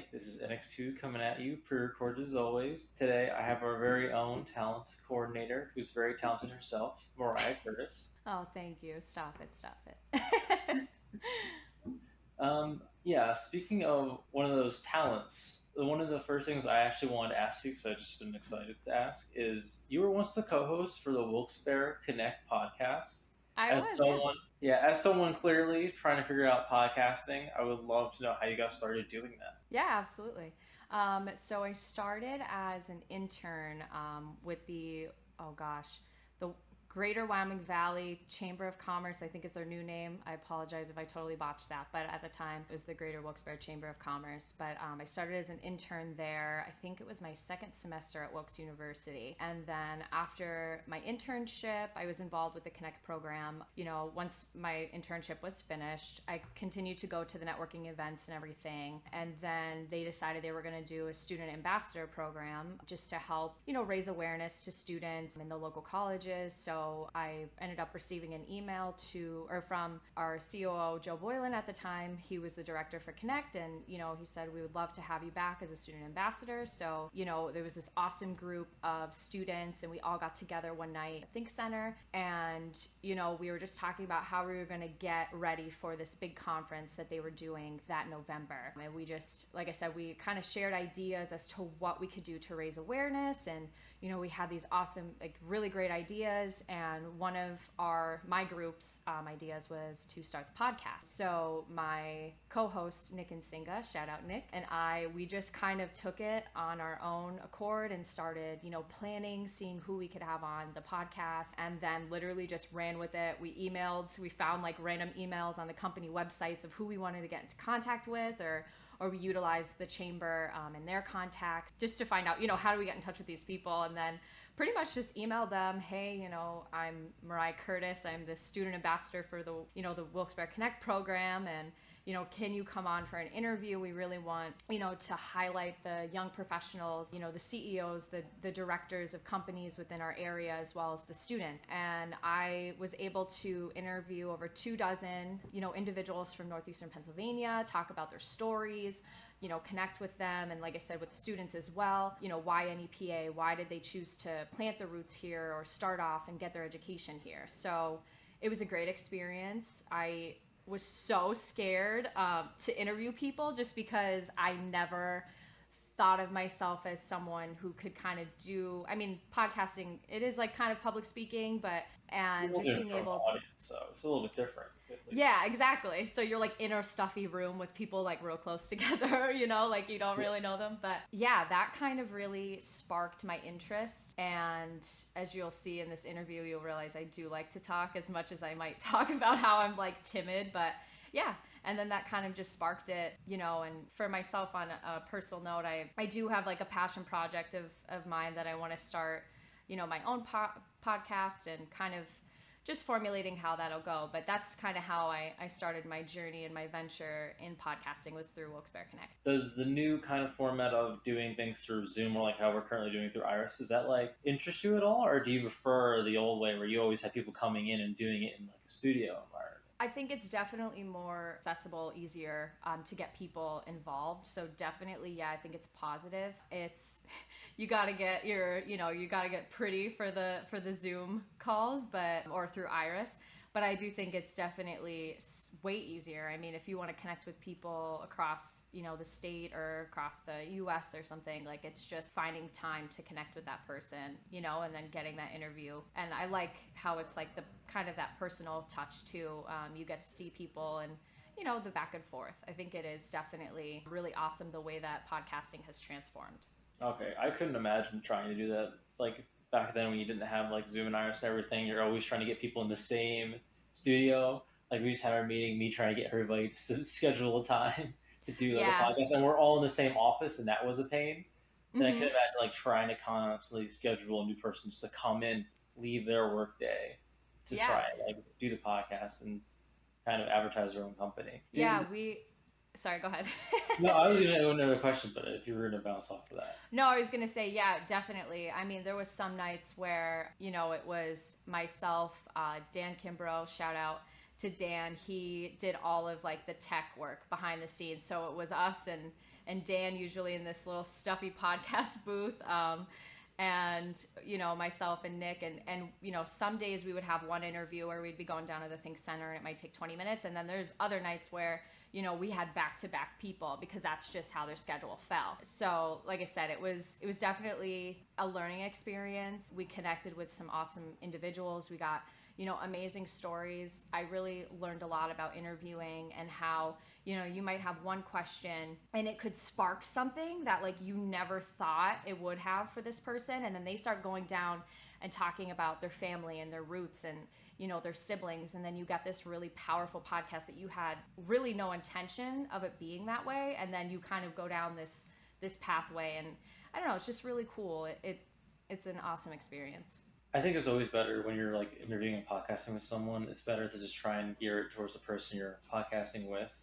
Hi, this is NX2 coming at you, pre-recorded as always. Today I have our very own talent coordinator, who's very talented herself, Mariah Curtis. Oh, thank you. Stop it, stop it. um, yeah, speaking of one of those talents, one of the first things I actually wanted to ask you, because I've just been excited to ask, is you were once the co-host for the Wilkes-Barre Connect podcast. I as was, someone, yeah, as someone clearly trying to figure out podcasting, I would love to know how you got started doing that. Yeah, absolutely. Um, so I started as an intern um, with the oh gosh, Greater Wyoming Valley Chamber of Commerce, I think is their new name. I apologize if I totally botched that, but at the time it was the Greater Wilkes-Barre Chamber of Commerce. But um, I started as an intern there. I think it was my second semester at Wilkes University. And then after my internship, I was involved with the Connect program. You know, once my internship was finished, I continued to go to the networking events and everything. And then they decided they were going to do a student ambassador program just to help, you know, raise awareness to students in the local colleges. So I ended up receiving an email to or from our COO Joe Boylan at the time. He was the director for Connect, and you know he said we would love to have you back as a student ambassador. So you know there was this awesome group of students, and we all got together one night at Think Center, and you know we were just talking about how we were going to get ready for this big conference that they were doing that November. And we just, like I said, we kind of shared ideas as to what we could do to raise awareness, and you know we had these awesome, like really great ideas and one of our my group's um, ideas was to start the podcast. So my co-host nick and singa shout out nick and i we just kind of took it on our own accord and started you know planning seeing who we could have on the podcast and then literally just ran with it. We emailed we found like random emails on the company websites of who we wanted to get into contact with or or we utilize the chamber um, and their contacts just to find out, you know, how do we get in touch with these people? And then pretty much just email them, hey, you know, I'm Mariah Curtis. I'm the student ambassador for the, you know, the Wilkes-Barre Connect program. And, you know, can you come on for an interview? We really want, you know, to highlight the young professionals, you know, the CEOs, the, the directors of companies within our area, as well as the student. And I was able to interview over two dozen, you know, individuals from Northeastern Pennsylvania, talk about their stories, you know, connect with them. And like I said, with the students as well, you know, why NEPA? Why did they choose to plant the roots here or start off and get their education here? So it was a great experience. I was so scared um, to interview people just because I never thought of myself as someone who could kind of do i mean podcasting it is like kind of public speaking but and just being able audience, so it's a little bit different yeah exactly. So you're like in a stuffy room with people like real close together you know like you don't yeah. really know them. But yeah that kind of really sparked my interest. And as you'll see in this interview you'll realize i do like to talk as much as i might talk about how i'm like timid. But yeah and then that kind of just sparked it you know. And for myself on a, personal note i i do have like a passion project of of mine that i want to start you know my own po- podcast and kind of just formulating how that'll go. But that's kind of how I, I started my journey and my venture in podcasting was through wilkes-barre connect. Does the new kind of format of doing things through zoom or like how we're currently doing through iris is that like interest you at all? Or do you prefer the old way where you always have people coming in and doing it in like a studio I think it's definitely more accessible, easier um, to get people involved. So definitely, yeah, I think it's positive. It's you got to get your, you know, you got to get pretty for the for the Zoom calls, but or through Iris but I do think it's definitely way easier. I mean, if you want to connect with people across, you know, the state or across the US or something, like it's just finding time to connect with that person, you know, and then getting that interview. And I like how it's like the kind of that personal touch too. Um, you get to see people and you know the back and forth. I think it is definitely really awesome the way that podcasting has transformed. Okay, I couldn't imagine trying to do that like back then when you didn't have like Zoom and Iris and everything, you're always trying to get people in the same studio. Like we just had our meeting, me trying to get everybody to schedule a time to do like, yeah. a podcast, and we're all in the same office, and that was a pain. And mm-hmm. I could imagine like trying to constantly schedule a new person just to come in, leave their work day to yeah. try like do the podcast and kind of advertise their own company. Yeah, we Sorry, go ahead. no, I was going to have another question, but if you were to bounce off of that. No, I was going to say, yeah, definitely. I mean, there was some nights where, you know, it was myself, uh, Dan Kimbrough, shout out to Dan, he did all of like the tech work behind the scenes. So it was us and and Dan usually in this little stuffy podcast booth. Um, and you know myself and nick and and you know some days we would have one interview where we'd be going down to the think center and it might take 20 minutes and then there's other nights where you know we had back to back people because that's just how their schedule fell. So like i said it was it was definitely a learning experience. We connected with some awesome individuals. We got you know amazing stories. I really learned a lot about interviewing and how you know you might have one question and it could spark something that like you never thought it would have for this person. And then they start going down and talking about their family and their roots and you know their siblings. And then you got this really powerful podcast that you had really no intention of it being that way. And then you kind of go down this this pathway. And i don't know it's just really cool. It, it it's an awesome experience I think it's always better when you're like interviewing and podcasting with someone. It's better to just try and gear it towards the person you're podcasting with,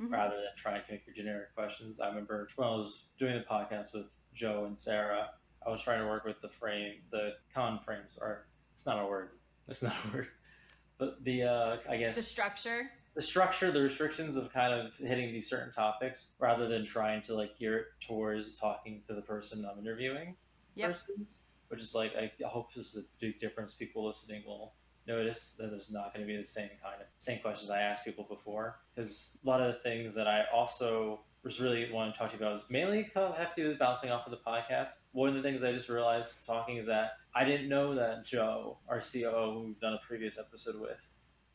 mm-hmm. rather than try and pick your generic questions. I remember when I was doing the podcast with Joe and Sarah, I was trying to work with the frame, the con frames, or it's not a word. It's not a word, but the uh, I guess the structure. The structure, the restrictions of kind of hitting these certain topics, rather than trying to like gear it towards talking to the person I'm interviewing. Yep. Versus which is like I hope this is a big difference. People listening will notice that there's not going to be the same kind of same questions I asked people before because a lot of the things that I also was really wanting to talk to you about is mainly have to do with bouncing off of the podcast. One of the things I just realized talking is that I didn't know that Joe, our COO, who we've done a previous episode with,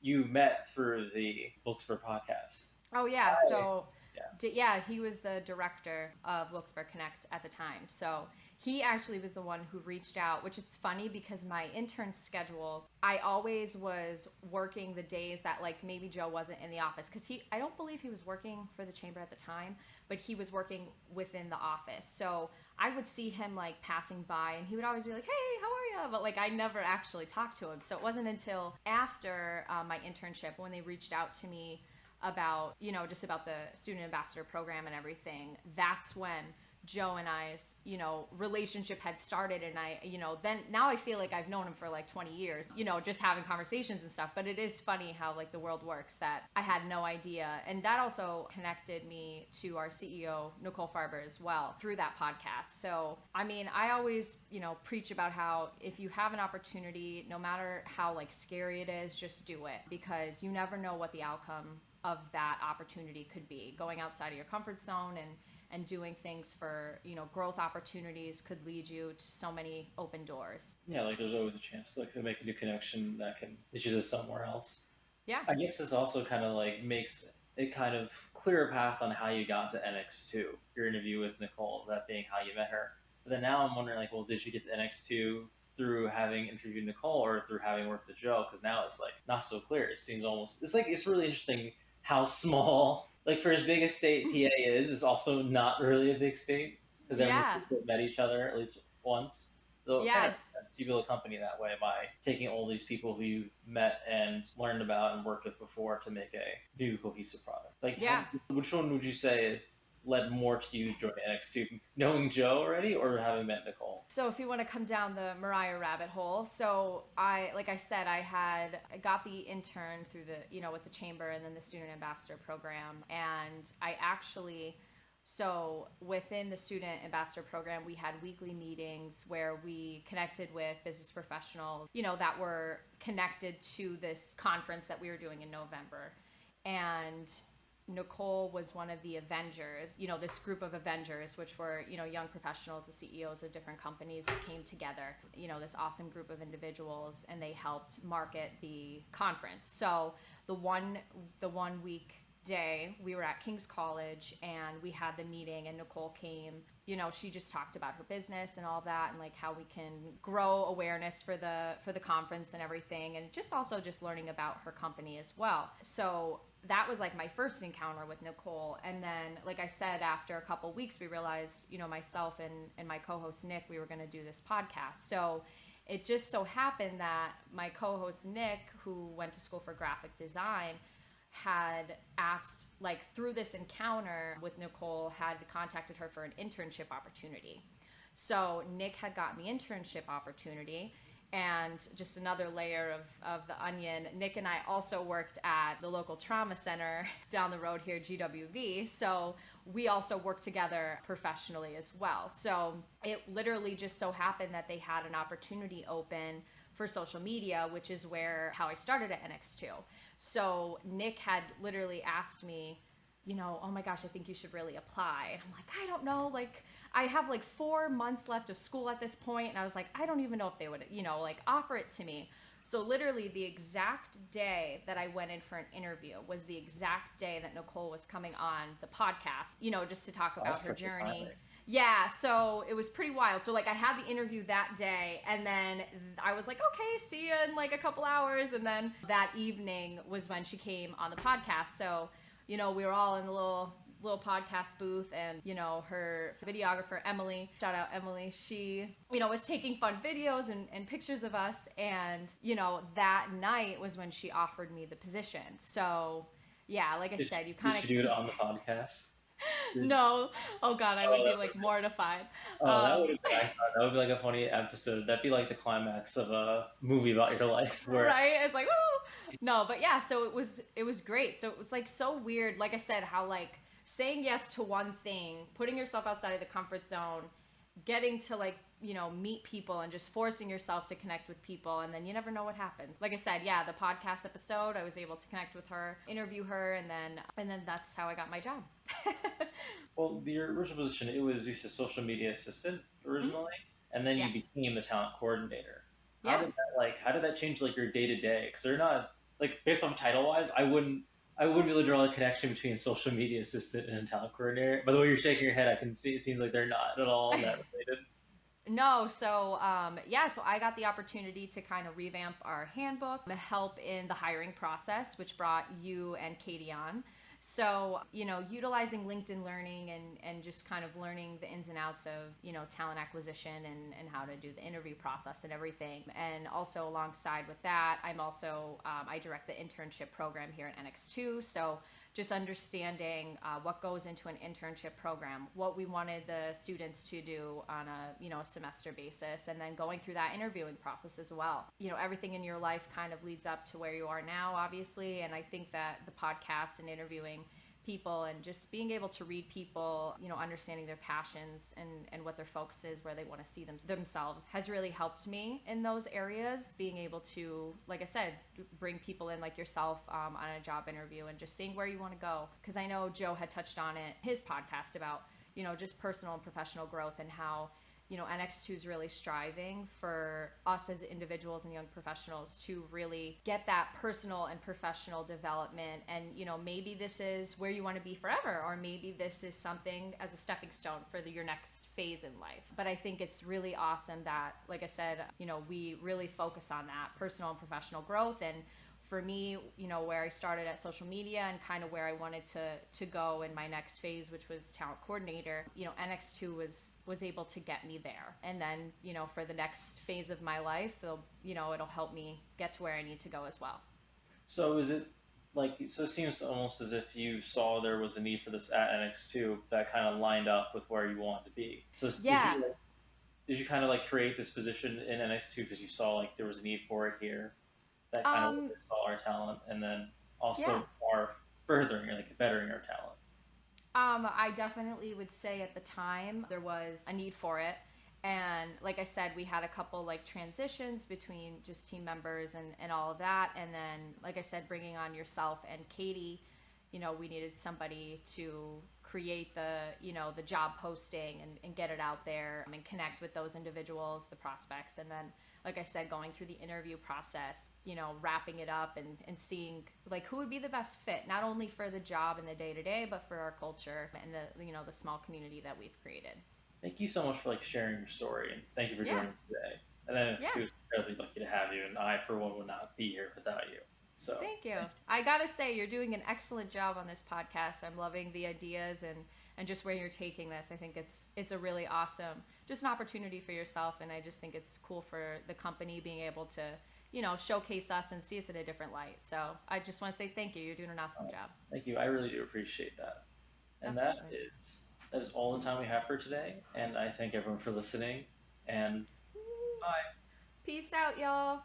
you met through the Wilkesbarre podcast. Oh yeah, so yeah. yeah, he was the director of Wilkesbarre Connect at the time. So he actually was the one who reached out which it's funny because my intern schedule i always was working the days that like maybe joe wasn't in the office. Because he i don't believe he was working for the chamber at the time but he was working within the office. So i would see him like passing by and he would always be like hey how are you but like i never actually talked to him. So it wasn't until after uh, my internship when they reached out to me about you know just about the student ambassador program and everything that's when Joe and I's, you know, relationship had started and I, you know, then now I feel like I've known him for like 20 years, you know, just having conversations and stuff. But it is funny how like the world works that I had no idea. And that also connected me to our CEO, Nicole Farber, as well through that podcast. So, I mean, I always, you know, preach about how if you have an opportunity, no matter how like scary it is, just do it because you never know what the outcome of that opportunity could be. Going outside of your comfort zone and and doing things for you know growth opportunities could lead you to so many open doors. Yeah like there's always a chance like to make a new connection that can lead you to somewhere else. Yeah. I guess this also kind of like makes it kind of clear a path on how you got to nx2 your interview with nicole that being how you met her. But then now i'm wondering like well did you get to nx2 through having interviewed nicole or through having worked with joe? Because now it's like not so clear. It seems almost it's like it's really interesting how small like for as big a state PA is, is also not really a big state because everyone's yeah. met each other at least once. So yeah. kind of you build a company that way by taking all these people who you've met and learned about and worked with before to make a new cohesive product. Like, yeah. How, which one would you say led more to you joining NX2, knowing Joe already or having met Nicole? So if you want to come down the Mariah rabbit hole, so I, like I said, I had I got the intern through the, you know, with the chamber and then the student ambassador program, and I actually. So, within the student ambassador program, we had weekly meetings where we connected with business professionals, you know, that were connected to this conference that we were doing in November. And Nicole was one of the Avengers, you know, this group of Avengers, which were, you know, young professionals, the CEOs of different companies that came together, you know, this awesome group of individuals, and they helped market the conference. So the one, the one week day we were at king's college and we had the meeting and nicole came you know she just talked about her business and all that and like how we can grow awareness for the for the conference and everything and just also just learning about her company as well so that was like my first encounter with Nicole. And then, like I said, after a couple weeks, we realized, you know, myself and, and my co host Nick, we were going to do this podcast. So it just so happened that my co host Nick, who went to school for graphic design, had asked, like, through this encounter with Nicole, had contacted her for an internship opportunity. So Nick had gotten the internship opportunity And just another layer of, of the onion, Nick and I also worked at the local trauma center down the road here, GWV. So we also worked together professionally as well. So it literally just so happened that they had an opportunity open for social media, which is where how I started at NX2. So Nick had literally asked me, you know, oh my gosh, I think you should really apply. And I'm like, I don't know, like I have like four months left of school at this point, and I was like, I don't even know if they would, you know, like offer it to me. So literally the exact day that I went in for an interview was the exact day that Nicole was coming on the podcast, you know, just to talk about her journey. Yeah, so it was pretty wild. So like I had the interview that day and then I was like, "Okay, see you in like a couple hours." And then that evening was when she came on the podcast. So, you know, we were all in the little little podcast booth and you know her videographer emily shout out emily she you know was taking fun videos and, and pictures of us and you know that night was when she offered me the position so yeah like i Did said you kind of do it on the podcast no. Oh god i would oh, be like mortified. Oh um, that would be that would be like a funny episode. That'd be like the climax of a movie about your life where... right? It's like Woo! no but yeah so it was it was great. So it was like so weird like i said how like saying yes to one thing, putting yourself outside of the comfort zone, getting to like, you know, meet people and just forcing yourself to connect with people and then you never know what happens. Like I said, yeah, the podcast episode, I was able to connect with her, interview her and then and then that's how I got my job. well, your original position, it was you said social media assistant originally mm-hmm. and then yes. you became the talent coordinator. How yeah. did that like how did that change like your day to day? Cuz they're not like based on title wise, I wouldn't I wouldn't be able to draw a connection between social media assistant and talent coordinator. By the way you're shaking your head, I can see it seems like they're not at all that related. No, so um, yeah, so I got the opportunity to kind of revamp our handbook, help in the hiring process, which brought you and Katie on. So, you know, utilizing LinkedIn learning and, and just kind of learning the ins and outs of, you know, talent acquisition and, and how to do the interview process and everything. And also alongside with that, I'm also, um, I direct the internship program here at NX2. So just understanding uh, what goes into an internship program, what we wanted the students to do on a you know semester basis, and then going through that interviewing process as well. You know, everything in your life kind of leads up to where you are now, obviously, and I think that the podcast and interviewing people and just being able to read people, you know, understanding their passions and, and what their focus is, where they want to see them, themselves, has really helped me in those areas. Being able to, like I said, bring people in like yourself um, on a job interview and just seeing where you want to go. Because I know Joe had touched on it, his podcast about, you know, just personal and professional growth and how you know, NX2 is really striving for us as individuals and young professionals to really get that personal and professional development. And, you know, maybe this is where you want to be forever, or maybe this is something as a stepping stone for the, your next phase in life. But I think it's really awesome that, like I said, you know, we really focus on that personal and professional growth and for me, you know, where I started at social media and kind of where I wanted to to go in my next phase, which was talent coordinator, you know, NX2 was was able to get me there. And then, you know, for the next phase of my life, it'll, you know, it'll help me get to where I need to go as well. So is it like so it seems almost as if you saw there was a need for this at NX2 that kind of lined up with where you wanted to be. So yeah. Did you, did you kind of like create this position in NX2 because you saw like there was a need for it here? That kind um, of saw our talent, and then also yeah. are furthering, like bettering our talent. Um, I definitely would say at the time there was a need for it. And like I said, we had a couple like transitions between just team members and, and all of that. And then, like I said, bringing on yourself and Katie, you know, we needed somebody to create the, you know, the job posting and, and get it out there and connect with those individuals, the prospects. And then like I said, going through the interview process, you know, wrapping it up and, and seeing like who would be the best fit, not only for the job and the day to day, but for our culture and the, you know, the small community that we've created. Thank you so much for like sharing your story and thank you for joining today. And I'm yeah. incredibly lucky to have you and I for one would not be here without you. So thank you. I gotta say you're doing an excellent job on this podcast. I'm loving the ideas and and just where you're taking this. I think it's it's a really awesome just an opportunity for yourself and I just think it's cool for the company being able to, you know, showcase us and see us in a different light. So I just want to say thank you. You're doing an awesome job. Thank you. I really do appreciate that. And Absolutely. that is that is all the time we have for today. And I thank everyone for listening and bye. Peace out, y'all.